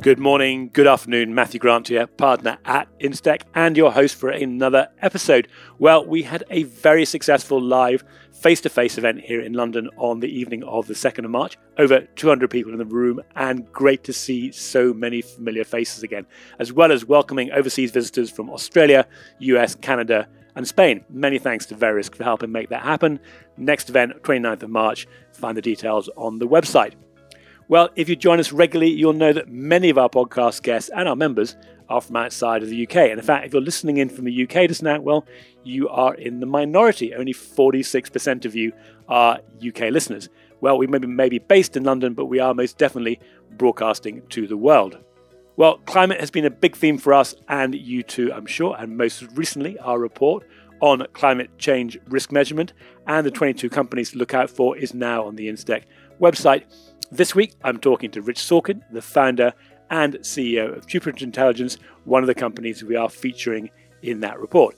Good morning, good afternoon. Matthew Grant here, partner at Instech, and your host for another episode. Well, we had a very successful live face to face event here in London on the evening of the 2nd of March. Over 200 people in the room, and great to see so many familiar faces again, as well as welcoming overseas visitors from Australia, US, Canada, and Spain. Many thanks to Verisk for helping make that happen. Next event, 29th of March. Find the details on the website. Well, if you join us regularly, you'll know that many of our podcast guests and our members are from outside of the UK. And in fact, if you're listening in from the UK just now, well, you are in the minority. Only 46% of you are UK listeners. Well, we may be, may be based in London, but we are most definitely broadcasting to the world. Well, climate has been a big theme for us and you too, I'm sure. And most recently, our report on climate change risk measurement and the 22 companies to look out for is now on the Instech website. This week, I'm talking to Rich Sorkin, the founder and CEO of Jupiter Intelligence, one of the companies we are featuring in that report.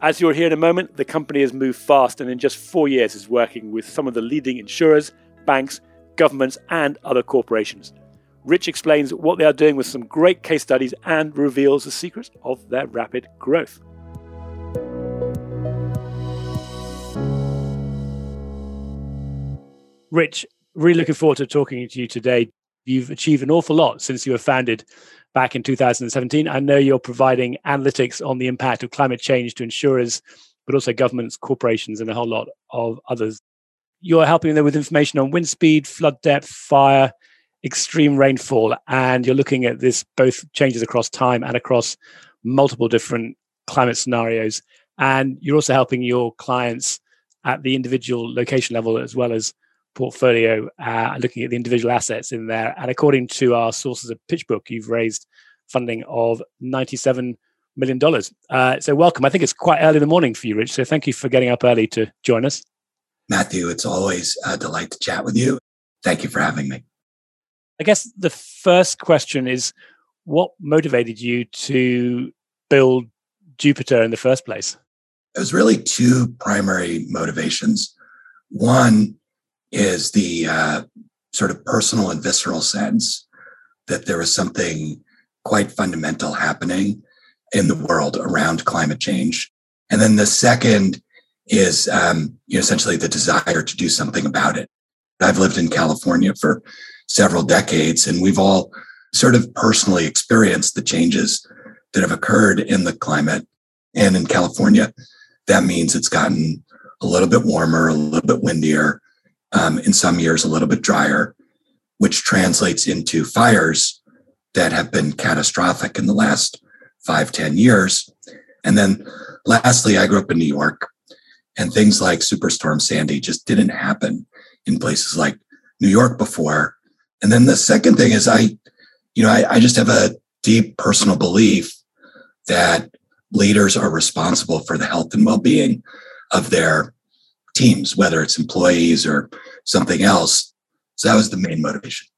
As you'll hear in a moment, the company has moved fast and in just four years is working with some of the leading insurers, banks, governments, and other corporations. Rich explains what they are doing with some great case studies and reveals the secrets of their rapid growth. Rich, really looking forward to talking to you today. You've achieved an awful lot since you were founded back in 2017. I know you're providing analytics on the impact of climate change to insurers, but also governments, corporations, and a whole lot of others. You're helping them with information on wind speed, flood depth, fire, extreme rainfall, and you're looking at this both changes across time and across multiple different climate scenarios. And you're also helping your clients at the individual location level as well as portfolio, uh, looking at the individual assets in there. And according to our sources of PitchBook, you've raised funding of $97 million. Uh, so, welcome. I think it's quite early in the morning for you, Rich. So, thank you for getting up early to join us. Matthew, it's always a delight to chat with you. Thank you for having me. I guess the first question is what motivated you to build Jupiter in the first place? It was really two primary motivations. One is the uh, sort of personal and visceral sense that there is something quite fundamental happening in the world around climate change. And then the second is um, you know, essentially the desire to do something about it. I've lived in California for several decades, and we've all sort of personally experienced the changes that have occurred in the climate. And in California, that means it's gotten a little bit warmer, a little bit windier, um, in some years a little bit drier, which translates into fires that have been catastrophic in the last five, ten years. And then lastly, I grew up in New York and things like Superstorm Sandy just didn't happen in places like New York before. And then the second thing is I, you know, I, I just have a deep personal belief that leaders are responsible for the health and well-being of their teams, whether it's employees or something else. So that was the main motivation.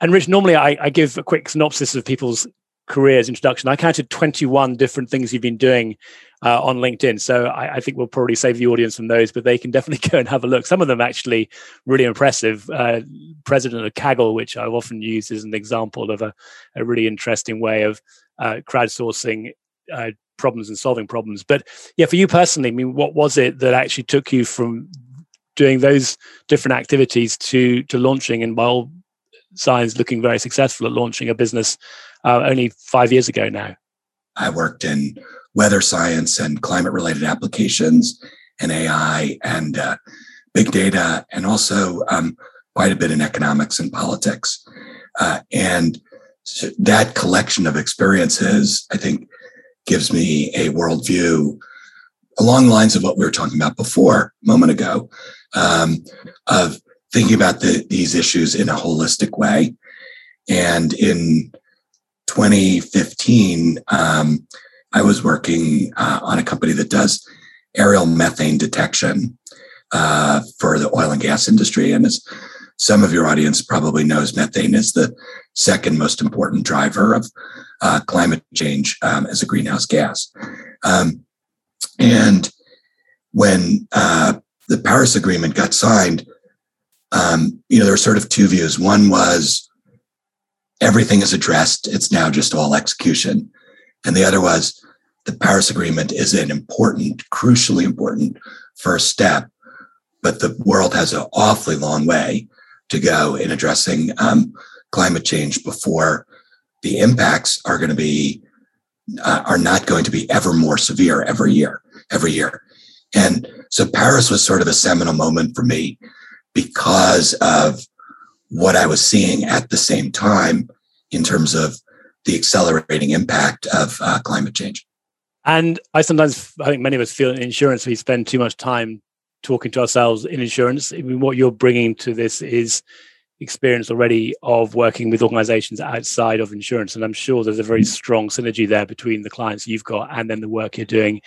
And Rich, normally I, I give a quick synopsis of people's careers introduction. I counted 21 different things you've been doing uh, on LinkedIn. So I, I, think we'll probably save the audience from those, but they can definitely go and have a look. Some of them actually really impressive. Uh, President of Kaggle, which I've often used as an example of a, a really interesting way of uh, crowdsourcing uh, problems and solving problems. But yeah, for you personally, I mean, what was it that actually took you from doing those different activities to to launching and by all signs looking very successful at launching a business uh, only five years ago now? I worked in weather science and climate related applications and AI and uh, big data and also um, quite a bit in economics and politics. Uh, and so that collection of experiences, I think, gives me a worldview along lines of what we were talking about before a moment ago um, of thinking about the, these issues in a holistic way. And in 2015, um, I was working uh, on a company that does aerial methane detection uh, for the oil and gas industry. And as some of your audience probably knows, methane is the second most important driver of uh, climate change um, as a greenhouse gas. Um, and when uh, the Paris Agreement got signed, um, you know, there were sort of two views. One was everything is addressed. It's now just all execution. And the other was the Paris Agreement is an important, crucially important first step, but the world has an awfully long way to go in addressing um, climate change before the impacts are going to be uh, are not going to be ever more severe every year, every year. And so Paris was sort of a seminal moment for me because of what I was seeing at the same time in terms of the accelerating impact of uh, climate change. And I sometimes, I think many of us feel in insurance, we spend too much time talking to ourselves in insurance. I mean, what you're bringing to this is experience already of working with organizations outside of insurance. And I'm sure there's a very strong synergy there between the clients you've got and then the work you're doing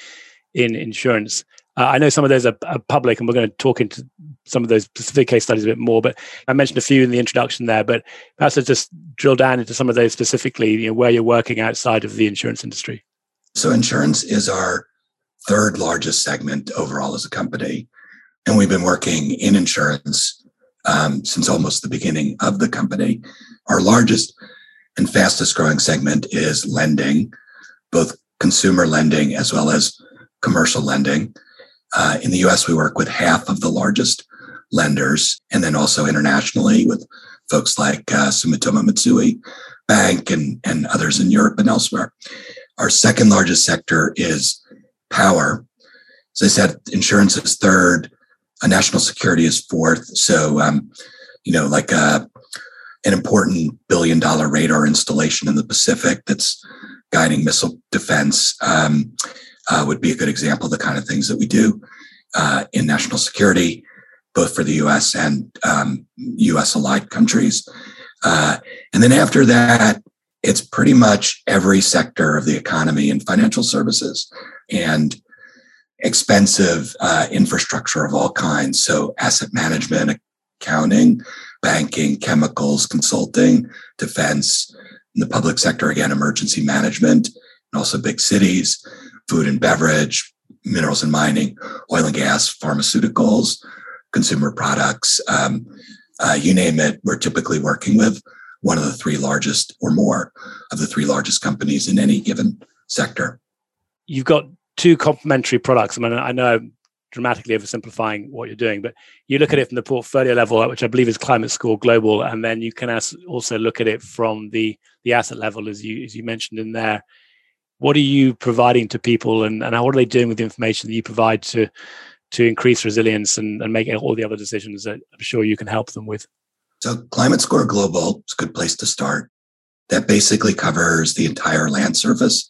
in insurance. Uh, I know some of those are, are, public, and we're going to talk into some of those specific case studies a bit more. But I mentioned a few in the introduction there. But perhaps let's just drill down into some of those specifically, you know, where you're working outside of the insurance industry. So, insurance is our third largest segment overall as a company, and we've been working in insurance um, since almost the beginning of the company. Our largest and fastest growing segment is lending, both consumer lending as well as commercial lending. Uh, in the US, we work with half of the largest lenders, and then also internationally with folks like uh, Sumitomo Mitsui Bank and, and others in Europe and elsewhere. Our second largest sector is power. As I said, insurance is third, national security is fourth. So, um, you know, like a, uh, an important billion dollar radar installation in the Pacific that's guiding missile defense um, uh, would be a good example of the kind of things that we do uh, in national security, both for the US and um, US allied countries. Uh, and then after that, it's pretty much every sector of the economy and financial services. And expensive uh, infrastructure of all kinds. So, asset management, accounting, banking, chemicals, consulting, defense, in the public sector, again, emergency management, and also big cities, food and beverage, minerals and mining, oil and gas, pharmaceuticals, consumer products, um, uh, you name it. We're typically working with one of the three largest or more of the three largest companies in any given sector. You've got two complementary products. I mean, I know I'm dramatically oversimplifying what you're doing, but you look at it from the portfolio level, which I believe is Climate Score Global, and then you can also look at it from the the asset level, as you as you mentioned in there. What are you providing to people, and, and what are they doing with the information that you provide to to increase resilience and, and making all the other decisions that I'm sure you can help them with? So, Climate Score Global is a good place to start. That basically covers the entire land surface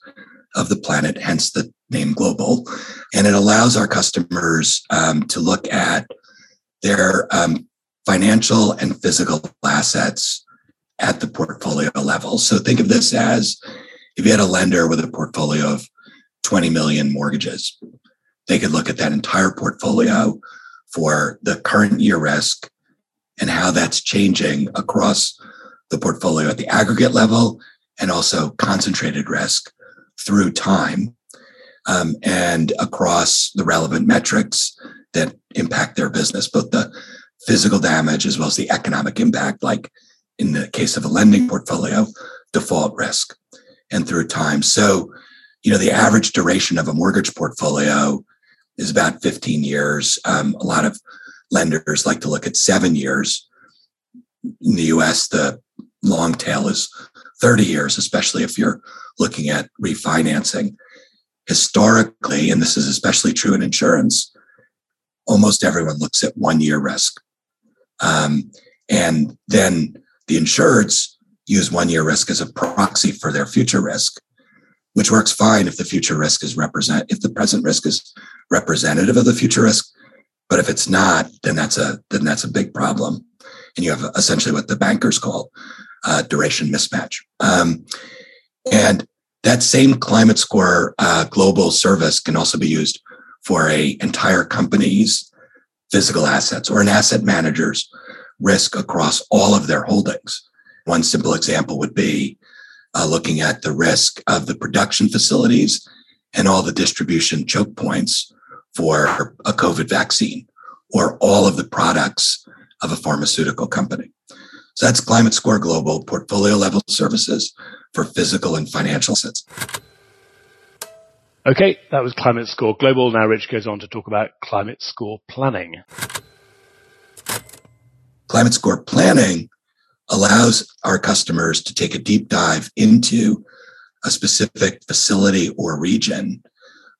of the planet, hence the name global. And it allows our customers um, to look at their um, financial and physical assets at the portfolio level. So think of this as if you had a lender with a portfolio of 20 million mortgages, they could look at that entire portfolio for the current year risk and how that's changing across the portfolio at the aggregate level and also concentrated risk through time um, and across the relevant metrics that impact their business, both the physical damage as well as the economic impact, like in the case of a lending portfolio, default risk and through time. So, you know, the average duration of a mortgage portfolio is about 15 years. Um, a lot of lenders like to look at seven years. In the US, the long tail is 30 years, especially if you're looking at refinancing. Historically, and this is especially true in insurance, almost everyone looks at one year risk. Um, and then the insureds use one year risk as a proxy for their future risk, which works fine if the future risk is represent if the present risk is representative of the future risk. But if it's not, then that's a then that's a big problem. And you have essentially what the bankers call uh, duration mismatch. Um, and that same climate score uh, global service can also be used for a entire company's physical assets or an asset manager's risk across all of their holdings. One simple example would be uh, looking at the risk of the production facilities and all the distribution choke points for a COVID vaccine or all of the products of a pharmaceutical company. So that's Climate Score Global portfolio level services for physical and financial sense. Okay, that was Climate Score Global. Now Rich goes on to talk about Climate Score Planning. Climate Score Planning allows our customers to take a deep dive into a specific facility or region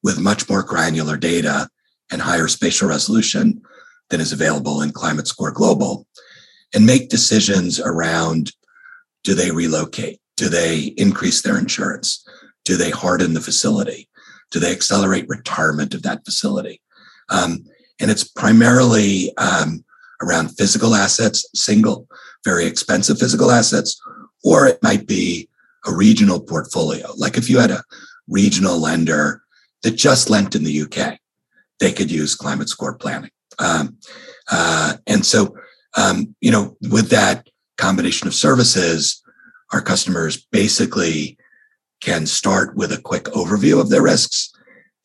with much more granular data and higher spatial resolution than is available in Climate Score Global and make decisions around do they relocate? Do they increase their insurance? Do they harden the facility? Do they accelerate retirement of that facility? Um, and it's primarily um, around physical assets, single, very expensive physical assets, or it might be a regional portfolio. Like if you had a regional lender that just lent in the UK, they could use climate score planning. Um, uh, and so, um, you know, with that combination of services, our customers basically can start with a quick overview of their risks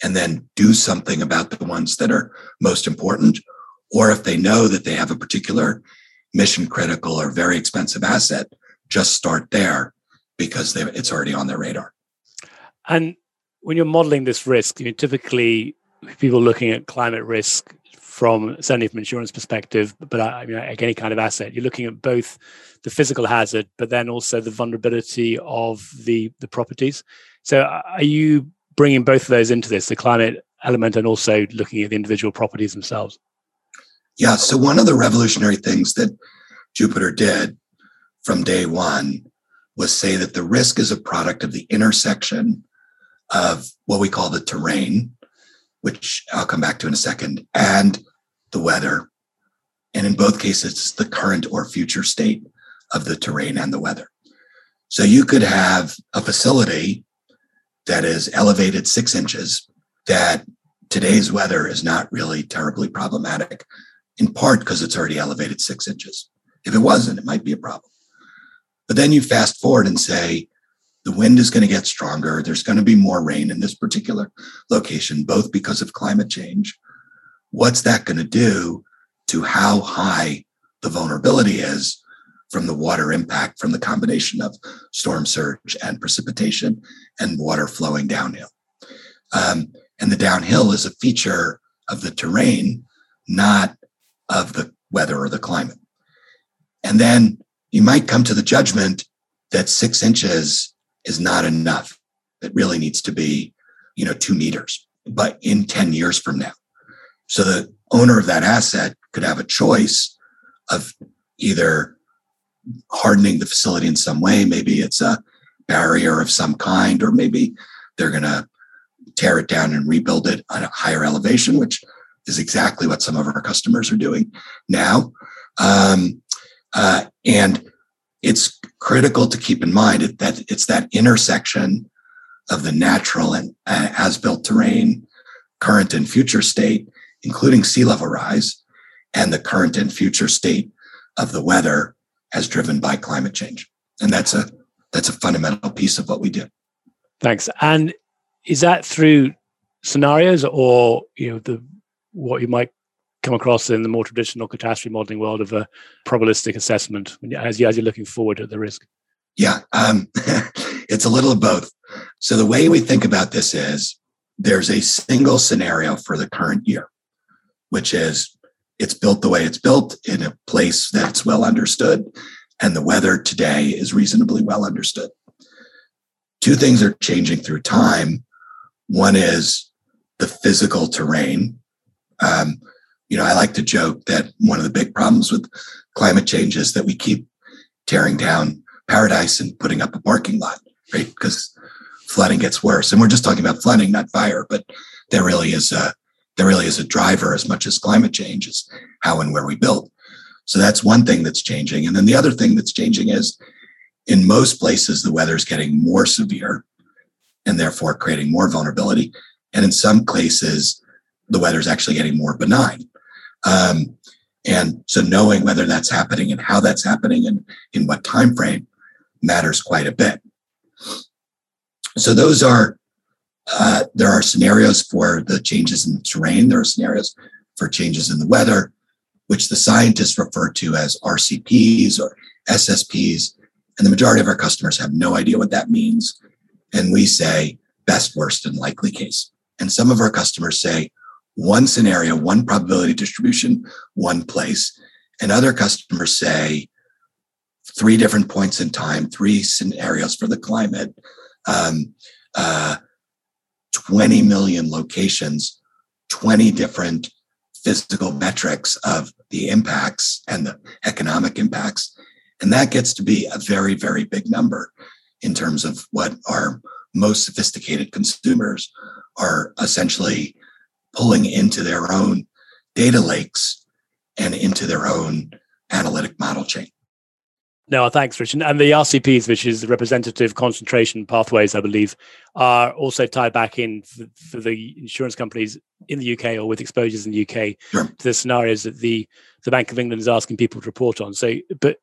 and then do something about the ones that are most important. Or if they know that they have a particular mission critical or very expensive asset, just start there because it's already on their radar. And when you're modeling this risk, you know, typically people looking at climate risk from certainly from insurance perspective, but I mean, like any kind of asset, you're looking at both the physical hazard, but then also the vulnerability of the the properties. So, uh, are you bringing both of those into this, the climate element, and also looking at the individual properties themselves? Yeah. So, one of the revolutionary things that Jupiter did from day one was say that the risk is a product of the intersection of what we call the terrain, which I'll come back to in a second, and the weather. And in both cases, the current or future state of the terrain and the weather. So you could have a facility that is elevated six inches that today's weather is not really terribly problematic, in part because it's already elevated six inches. If it wasn't, it might be a problem. But then you fast forward and say, the wind is going to get stronger. There's going to be more rain in this particular location, both because of climate change. What's that going to do to how high the vulnerability is from the water impact from the combination of storm surge and precipitation and water flowing downhill? Um, and the downhill is a feature of the terrain, not of the weather or the climate. And then you might come to the judgment that six inches is not enough. It really needs to be, you know, two meters, but in 10 years from now. So the owner of that asset could have a choice of either hardening the facility in some way. Maybe it's a barrier of some kind, or maybe they're going to tear it down and rebuild it at a higher elevation, which is exactly what some of our customers are doing now. Um, uh, and it's critical to keep in mind that it's that intersection of the natural and uh, as built terrain, current and future state, including sea level rise, and the current and future state of the weather as driven by climate change. And that's a that's a fundamental piece of what we do. Thanks. And is that through scenarios or you know the what you might come across in the more traditional catastrophe modeling world of a probabilistic assessment as, you, as you're looking forward at the risk? Yeah, um, it's a little of both. So the way we think about this is there's a single scenario for the current year, which is it's built the way it's built in a place that's well understood, and the weather today is reasonably well understood. Two things are changing through time. One is the physical terrain. Um, you know, I like to joke that one of the big problems with climate change is that we keep tearing down paradise and putting up a parking lot, right? Because flooding gets worse. And we're just talking about flooding, not fire, but there really is a there really is a driver as much as climate change is how and where we build. So that's one thing that's changing. And then the other thing that's changing is in most places, the weather is getting more severe and therefore creating more vulnerability. And in some places, the weather is actually getting more benign. Um, and so knowing whether that's happening and how that's happening and in what time frame matters quite a bit. So those are uh, there are scenarios for the changes in the terrain. There are scenarios for changes in the weather, which the scientists refer to as RCPs or SSPs, and the majority of our customers have no idea what that means. And we say best, worst, and likely case. And some of our customers say one scenario, one probability distribution, one place. And other customers say three different points in time, three scenarios for the climate, um, uh, 20 million locations, 20 different physical metrics of the impacts and the economic impacts. And that gets to be a very, very big number in terms of what our most sophisticated consumers are essentially pulling into their own data lakes and into their own analytic model chain. No, thanks, Richard. And the RCPs, which is the representative concentration pathways, I believe, are also tied back in for, the insurance companies in the UK or with exposures in the UK sure. to the scenarios that the the Bank of England is asking people to report on. So, but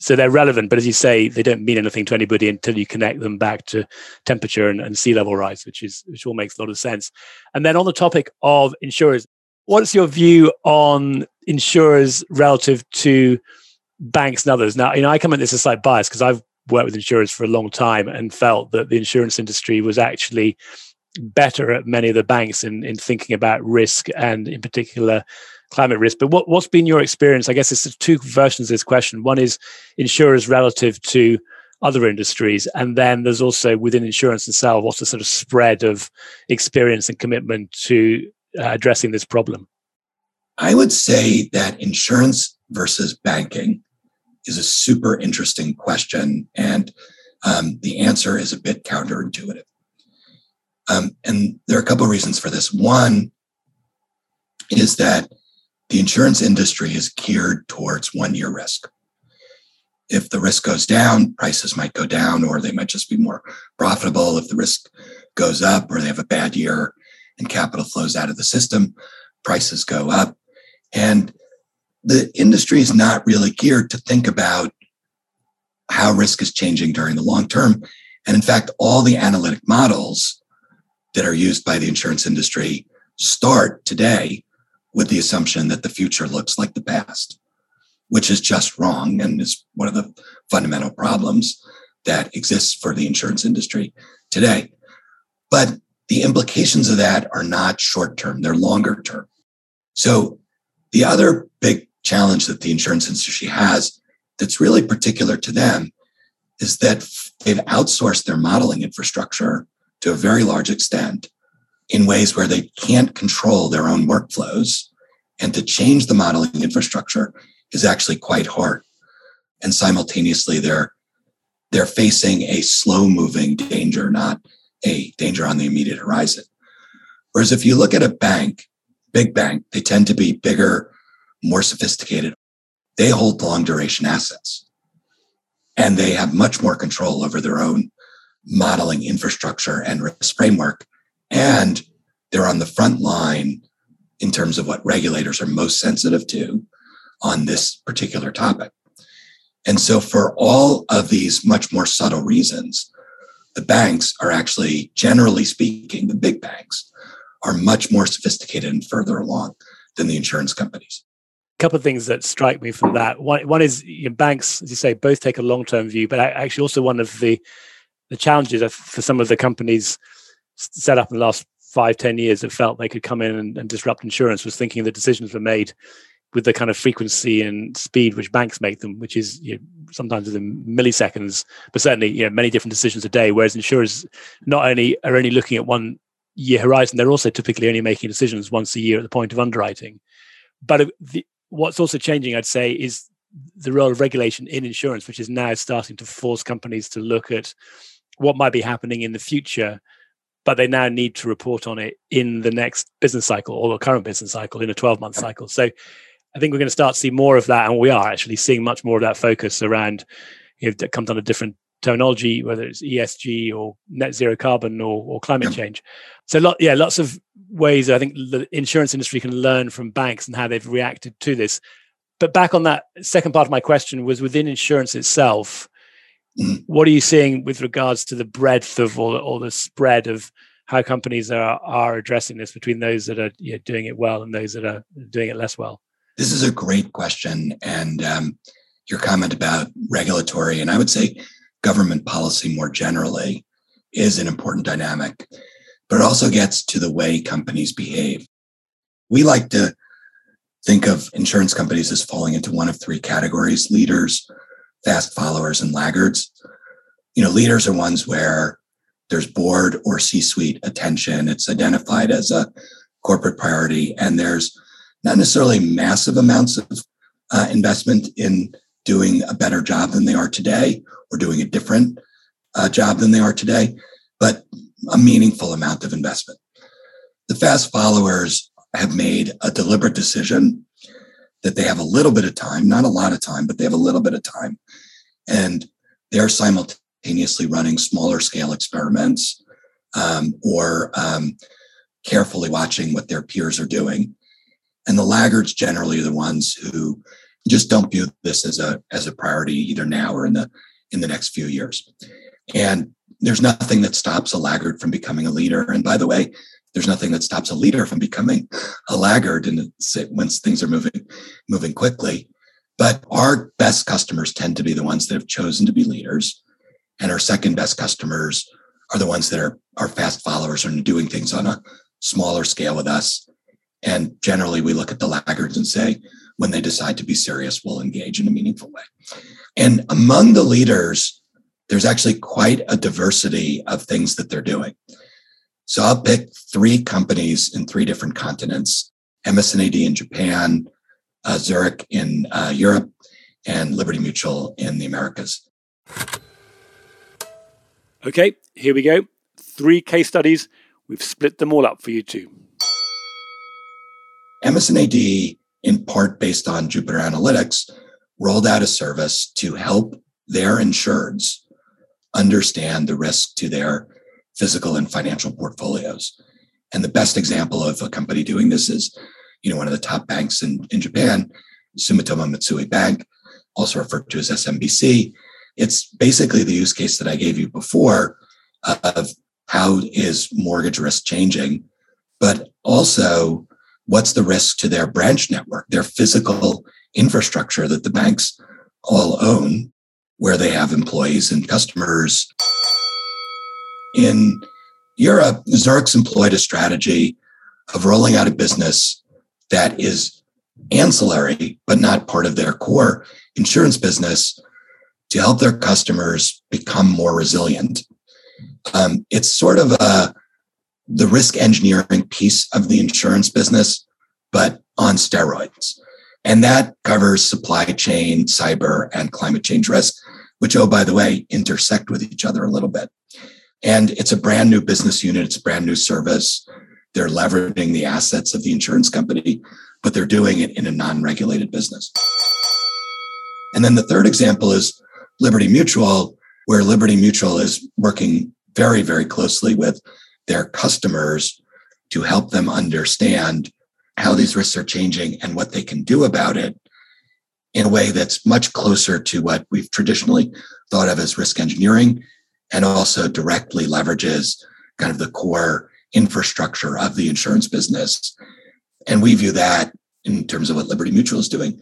so they're relevant, but as you say, they don't mean anything to anybody until you connect them back to temperature and, and sea level rise, which is which all makes a lot of sense. And then on the topic of insurers, what's your view on insurers relative to banks and others? Now, you know, I come at this as slight bias because I've worked with insurers for a long time and felt that the insurance industry was actually better at many of the banks in, in thinking about risk and in particular climate risk. But what, what's been your experience? I guess there's two versions of this question. One is insurers relative to other industries. And then there's also within insurance itself, what's the sort of spread of experience and commitment to uh, addressing this problem? I would say that insurance versus banking is a super interesting question. And um, the answer is a bit counterintuitive. Um, and there are a couple of reasons for this. One is that the insurance industry is geared towards one year risk. If the risk goes down, prices might go down, or they might just be more profitable. If the risk goes up, or they have a bad year and capital flows out of the system, prices go up. And the industry is not really geared to think about how risk is changing during the long term. And in fact, all the analytic models that are used by the insurance industry start today with the assumption that the future looks like the past, which is just wrong and is one of the fundamental problems that exists for the insurance industry today. But the implications of that are not short term, they're longer term. So the other big challenge that the insurance industry has that's really particular to them is that they've outsourced their modeling infrastructure to a very large extent in ways where they can't control their own workflows. And to change the modeling infrastructure is actually quite hard. And simultaneously, they're they're facing a slow moving danger, not a danger on the immediate horizon. Whereas if you look at a bank, big bank, they tend to be bigger, more sophisticated. They hold long duration assets and they have much more control over their own modeling infrastructure and risk framework and they're on the front line in terms of what regulators are most sensitive to on this particular topic. And so, for all of these much more subtle reasons, the banks are actually, generally speaking, the big banks are much more sophisticated and further along than the insurance companies. Couple of things that strike me from that. One, one is you know, banks, as you say, both take a long term view, but actually, also one of the the challenges for some of the companies set up in the last five, ten years that felt they could come in and, and disrupt insurance was thinking the decisions were made with the kind of frequency and speed which banks make them, which is you know, sometimes within milliseconds, but certainly you know many different decisions a day. Whereas insurers not only are only looking at one year horizon, they're also typically only making decisions once a year at the point of underwriting. But uh, the, what's also changing, I'd say, is the role of regulation in insurance, which is now starting to force companies to look at what might be happening in the future but they now need to report on it in the next business cycle or the current business cycle in a 12 month cycle. So I think we're going to start to see more of that. And we are actually seeing much more of that focus around, you know, that comes under different terminology, whether it's ESG or net zero carbon or, or climate change. So, lot, yeah, lots of ways I think the insurance industry can learn from banks and how they've reacted to this. But back on that second part of my question was within insurance itself, Mm. What are you seeing with regards to the breadth of or, or the spread of how companies are are addressing this between those that are you know, doing it well and those that are doing it less well? This is a great question, and um, your comment about regulatory, and I would say government policy more generally, is an important dynamic, but it also gets to the way companies behave. We like to think of insurance companies as falling into one of three categories leaders, fast followers, and laggards. You know, leaders are ones where there's board or C suite attention, it's identified as a corporate priority, and there's not necessarily massive amounts of uh, investment in doing a better job than they are today or doing a different uh, job than they are today, but a meaningful amount of investment. The fast followers have made a deliberate decision that they have a little bit of time, not a lot of time, but they have a little bit of time. And they're simultaneously running smaller scale experiments um, or um, carefully watching what their peers are doing. And the laggards generally are the ones who just don't view this as a as a priority either now or in the in the next few years. And there's nothing that stops a laggard from becoming a leader. And by the way, there's nothing that stops a leader from becoming a laggard and once things are moving moving quickly. But our best customers tend to be the ones that have chosen to be leaders. And our second best customers are the ones that are, are fast followers and doing things on a smaller scale with us. And generally, we look at the laggards and say, when they decide to be serious, we'll engage in a meaningful way. And among the leaders, there's actually quite a diversity of things that they're doing. So I'll pick three companies in three different continents MS&AD in Japan, uh, Zurich in uh, Europe, and Liberty Mutual in the Americas. Okay, here we go. Three case studies. We've split them all up for you too. MS&AD, in part based on Jupiter Analytics, rolled out a service to help their insureds understand the risk to their physical and financial portfolios. And the best example of a company doing this is, you know, one of the top banks in, in Japan, Sumitomo Mitsui Bank, also referred to as SMBC. It's basically the use case that I gave you before of how is mortgage risk changing, but also what's the risk to their branch network, their physical infrastructure that the banks all own, where they have employees and customers in Europe, Zurich's employed a strategy of rolling out a business that is ancillary, but not part of their core insurance business to help their customers become more resilient. Um, it's sort of a, the risk engineering piece of the insurance business, but on steroids. And that covers supply chain, cyber, and climate change risk, which, oh, by the way, intersect with each other a little bit. And it's a brand new business unit, it's a brand new service. They're leveraging the assets of the insurance company, but they're doing it in a non regulated business. And then the third example is Liberty Mutual, where Liberty Mutual is working very, very closely with their customers to help them understand how these risks are changing and what they can do about it in a way that's much closer to what we've traditionally thought of as risk engineering and also directly leverages kind of the core infrastructure of the insurance business. And we view that in terms of what Liberty Mutual is doing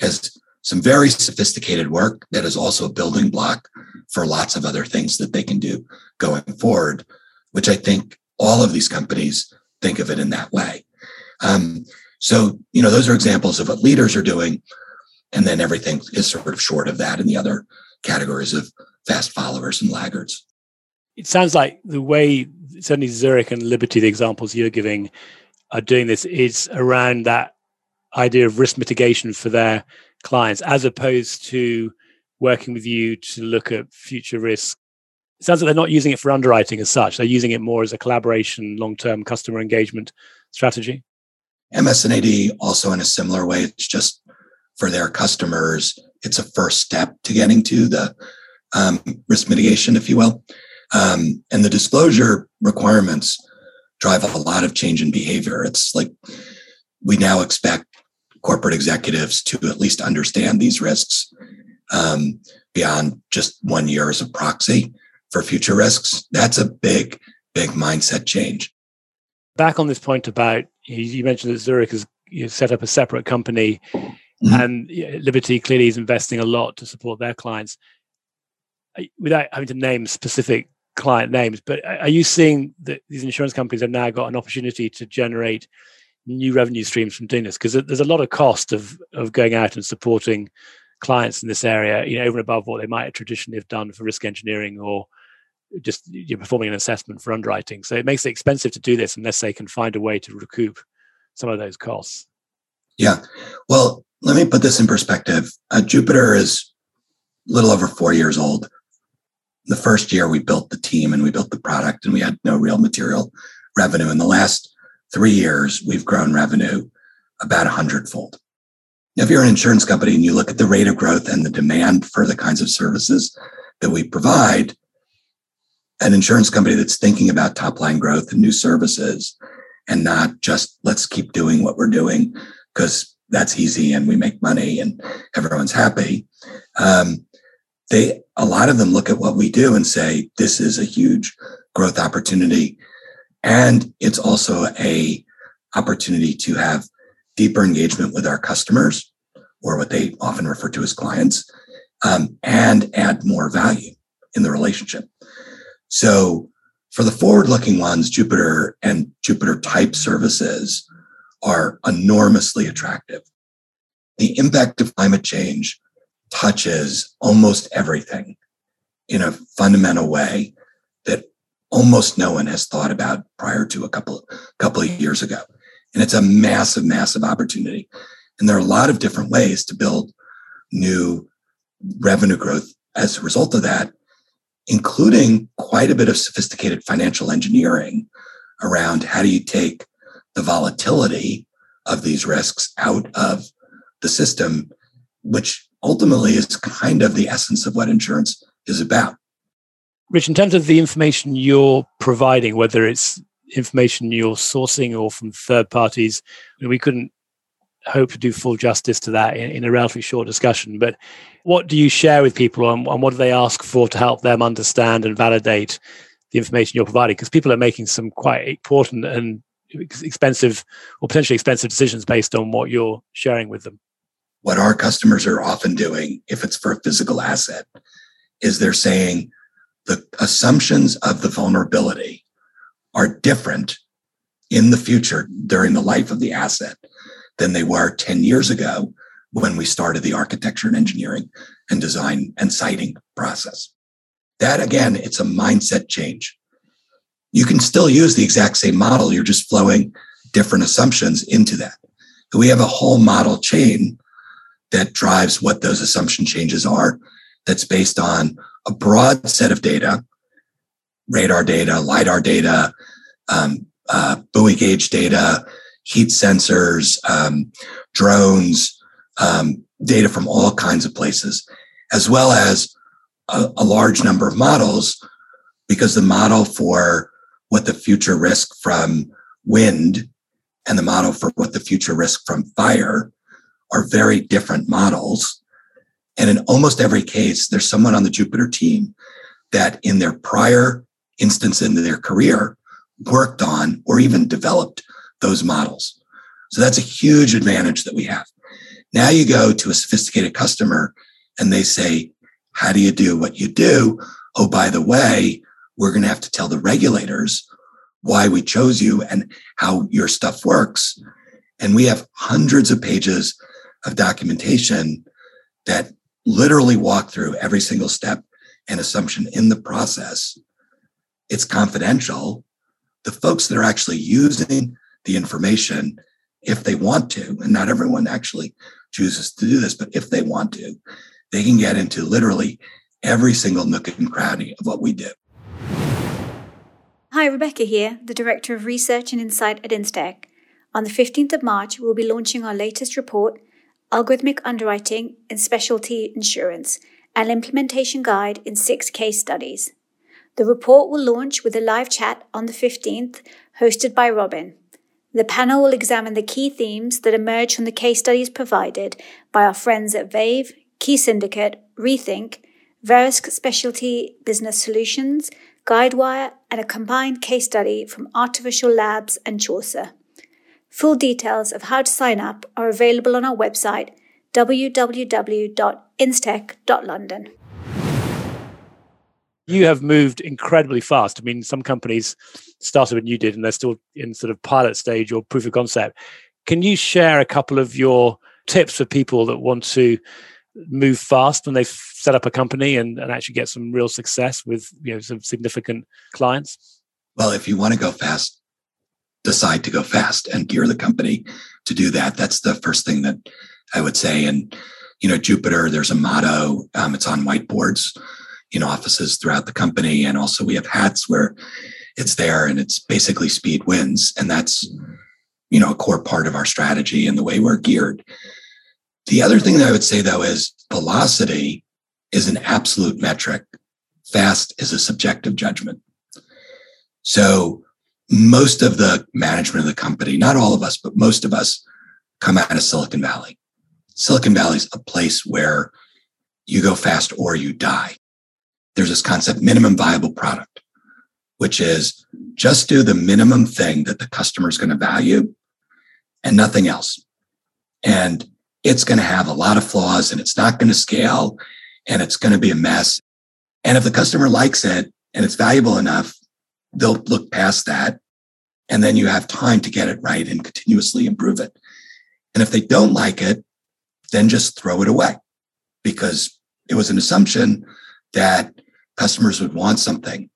as some very sophisticated work that is also a building block for lots of other things that they can do going forward, which I think all of these companies think of it in that way. Um, so, you know, those are examples of what leaders are doing. And then everything is sort of short of that in the other categories of fast followers and laggards. It sounds like the way certainly Zurich and Liberty, the examples you're giving, are doing this is around that idea of risk mitigation for their clients, as opposed to working with you to look at future risk. It sounds like they're not using it for underwriting as such. They're using it more as a collaboration, long-term customer engagement strategy. MS&AD also in a similar way. It's just for their customers. It's a first step to getting to the um, risk mitigation, if you will. Um, and the disclosure requirements drive a lot of change in behavior. It's like we now expect corporate executives to at least understand these risks um, beyond just one year as a proxy for future risks. That's a big, big mindset change. Back on this point about you mentioned that Zurich has set up a separate company Mm-hmm. And Liberty clearly is investing a lot to support their clients. Without having to name specific client names, but are you seeing that these insurance companies have now got an opportunity to generate new revenue streams from doing this? Because there's a lot of cost of of going out and supporting clients in this area, you know, over and above what they might traditionally have done for risk engineering or just you're performing an assessment for underwriting. So it makes it expensive to do this unless they can find a way to recoup some of those costs. Yeah. Well, let me put this in perspective. Uh, Jupiter is a little over four years old. The first year we built the team and we built the product and we had no real material revenue. In the last three years, we've grown revenue about a hundredfold. If you're an insurance company and you look at the rate of growth and the demand for the kinds of services that we provide, an insurance company that's thinking about top line growth and new services and not just let's keep doing what we're doing because that's easy and we make money and everyone's happy. Um, they a lot of them look at what we do and say this is a huge growth opportunity, and it's also a opportunity to have deeper engagement with our customers, or what they often refer to as clients, um, and add more value in the relationship. So for the forward looking ones, Jupiter and Jupiter type services are enormously attractive. The impact of climate change touches almost everything in a fundamental way that almost no one has thought about prior to a couple, couple of years ago. And it's a massive, massive opportunity. And there are a lot of different ways to build new revenue growth as a result of that including quite a bit of sophisticated financial engineering around how do you take the volatility of these risks out of the system, which ultimately is kind of the essence of what insurance is about. Rich, in terms of the information you're providing, whether it's information you're sourcing or from third parties, we couldn't hope to do full justice to that in, in, a relatively short discussion. But what do you share with people and, and what do they ask for to help them understand and validate the information you're providing? Because people are making some quite important and expensive or potentially expensive decisions based on what you're sharing with them. What our customers are often doing, if it's for a physical asset, is they're saying the assumptions of the vulnerability are different in the future during the life of the asset than they were 10 years ago when we started the architecture and engineering and design and siting process. That again, it's a mindset change. You can still use the exact same model, you're just flowing different assumptions into that. We have a whole model chain that drives what those assumption changes are, that's based on a broad set of data radar data, LIDAR data, um, uh, buoy gauge data, heat sensors, um, drones, um, data from all kinds of places, as well as a, a, large number of models, because the model for what the future risk from wind and the model for what the future risk from fire are very different models. And in almost every case, there's someone on the Jupiter team that in their prior instance in their career worked on or even developed those models. So that's a huge advantage that we have. Now you go to a sophisticated customer and they say, How do you do what you do? Oh, by the way, we're going to have to tell the regulators why we chose you and how your stuff works. And we have hundreds of pages of documentation that literally walk through every single step and assumption in the process. It's confidential. The folks that are actually using the information if they want to, and not everyone actually chooses to do this, but if they want to, they can get into literally every single nook and cranny of what we do. Hi, Rebecca here, the Director of Research and Insight at Instech. On the 15th of March, we'll be launching our latest report, Algorithmic Underwriting in Specialty Insurance, an implementation guide in six case studies. The report will launch with a live chat on the 15th, hosted by Robin. The panel will examine the key themes that emerge from the case studies provided by our friends at Vave, Ki Syndicate, Rethink, Verisk Specialty Business Solutions, Guidewire, and a combined case study from Artificial Labs and Chaucer. Full details of how to sign up are available on our website www.instech.london. You have moved incredibly fast. I mean, some companies started when you did, and they're still in sort of pilot stage or proof of concept. Can you share a couple of your tips for people that want to move fast when they've set up a company and, and actually get some real success with you know some significant clients? Well, if you want to go fast, decide to go fast and gear the company to do that. That's the first thing that I would say. And you know, Jupiter, there's a motto. Um, it's on whiteboards in offices throughout the company, and also we have hats where it's there, and it's basically speed wins, and that's you know a core part of our strategy and the way we're geared. The other thing that I would say though is velocity is an absolute metric. Fast is a subjective judgment. So most of the management of the company, not all of us, but most of us come out of Silicon Valley. Silicon Valley is a place where you go fast or you die. There's this concept, minimum viable product, which is just do the minimum thing that the customer is going to value and nothing else. And it's going to have a lot of flaws and it's not going to scale and it's going to be a mess. And if the customer likes it and it's valuable enough, they'll look past that. And then you have time to get it right and continuously improve it. And if they don't like it, then just throw it away because it was an assumption that customers would want something.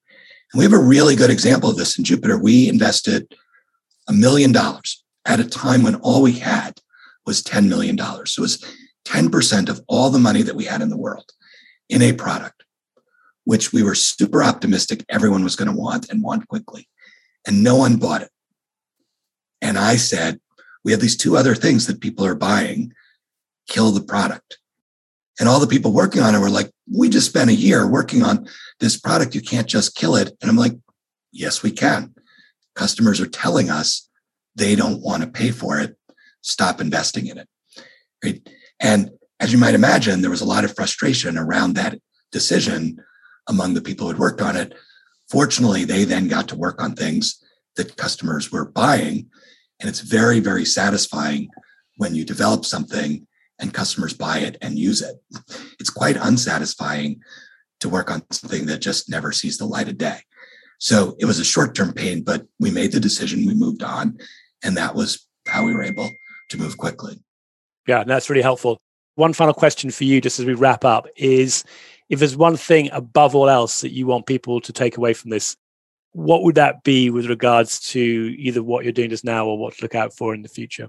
And we have a really good example of this in Jupiter. We invested a million dollars at a time when all we had was $10 million. So it was 10% of all the money that we had in the world in a product, which we were super optimistic everyone was going to want and want quickly. And no one bought it. And I said, we have these two other things that people are buying, kill the product. And all the people working on it were like, we just spent a year working on this product. You can't just kill it. And I'm like, yes, we can. Customers are telling us they don't want to pay for it stop investing in it. Right. And as you might imagine, there was a lot of frustration around that decision among the people who had worked on it. Fortunately, they then got to work on things that customers were buying. And it's very, very satisfying when you develop something and customers buy it and use it. It's quite unsatisfying to work on something that just never sees the light of day. So it was a short term pain, but we made the decision, we moved on, and that was how we were able to move quickly. Yeah, that's really helpful. One final question for you, just as we wrap up, is if there's one thing above all else that you want people to take away from this, what would that be with regards to either what you're doing just now or what to look out for in the future?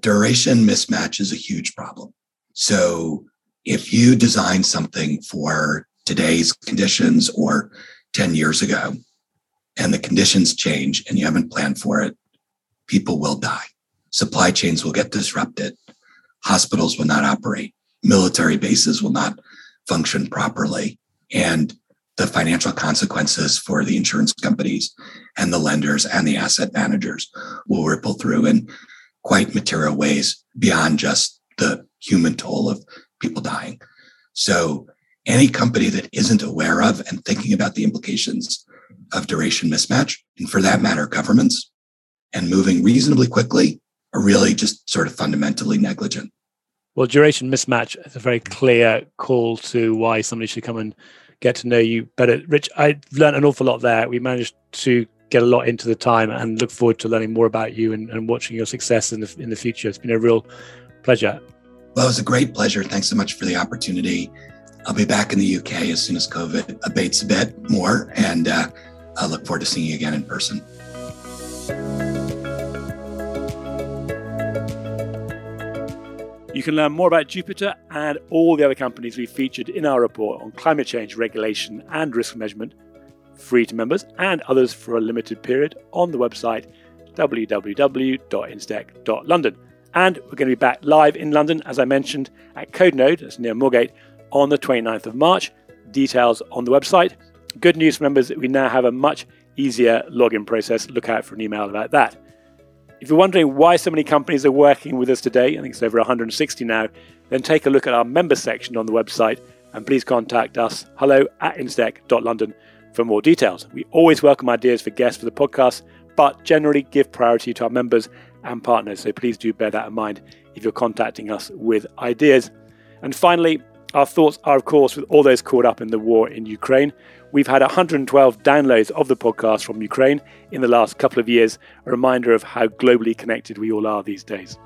Duration mismatch is a huge problem. So if you design something for today's conditions or 10 years ago, and the conditions change and you haven't planned for it, people will die. Supply chains will get disrupted, hospitals will not operate, military bases will not function properly, and the financial consequences for the insurance companies and the lenders and the asset managers will ripple through. In quite material ways beyond just the human toll of people dying. So, any company that isn't aware of and thinking about the implications of duration mismatch, and for that matter, governments, and moving reasonably quickly are really just sort of fundamentally negligent. Well, duration mismatch is a very clear call to why somebody should come and get to know you better. Rich, I learned an awful lot there. We managed to get a lot into the time and look forward to learning more about you and, and watching your success in the, in the future. It's been a real pleasure. Well, it was a great pleasure. Thanks so much for the opportunity. I'll be back in the UK as soon as COVID abates a bit more, and uh, I look forward to seeing you again in person. You can learn more about Jupiter and all the other companies we featured in our report on climate change regulation and risk measurement, free to members and others for a limited period on the website www.instech.london. And we're going to be back live in London, as I mentioned, at Code Node, that's near Moorgate, on the 29th of March. Details on the website. Good news for members that we now have a much easier login process. Look out for an email about that. If you're wondering why so many companies are working with us today, I think it's over 160 now, then take a look at our member section on the website and please contact us hello at instech.london for more details. We always welcome ideas for guests for the podcast, but generally give priority to our members and partners. So please do bear that in mind if you're contacting us with ideas. And finally, our thoughts are, of course, with all those caught up in the war in Ukraine. We've had 112 downloads of the podcast from Ukraine in the last couple of years, a reminder of how globally connected we all are these days.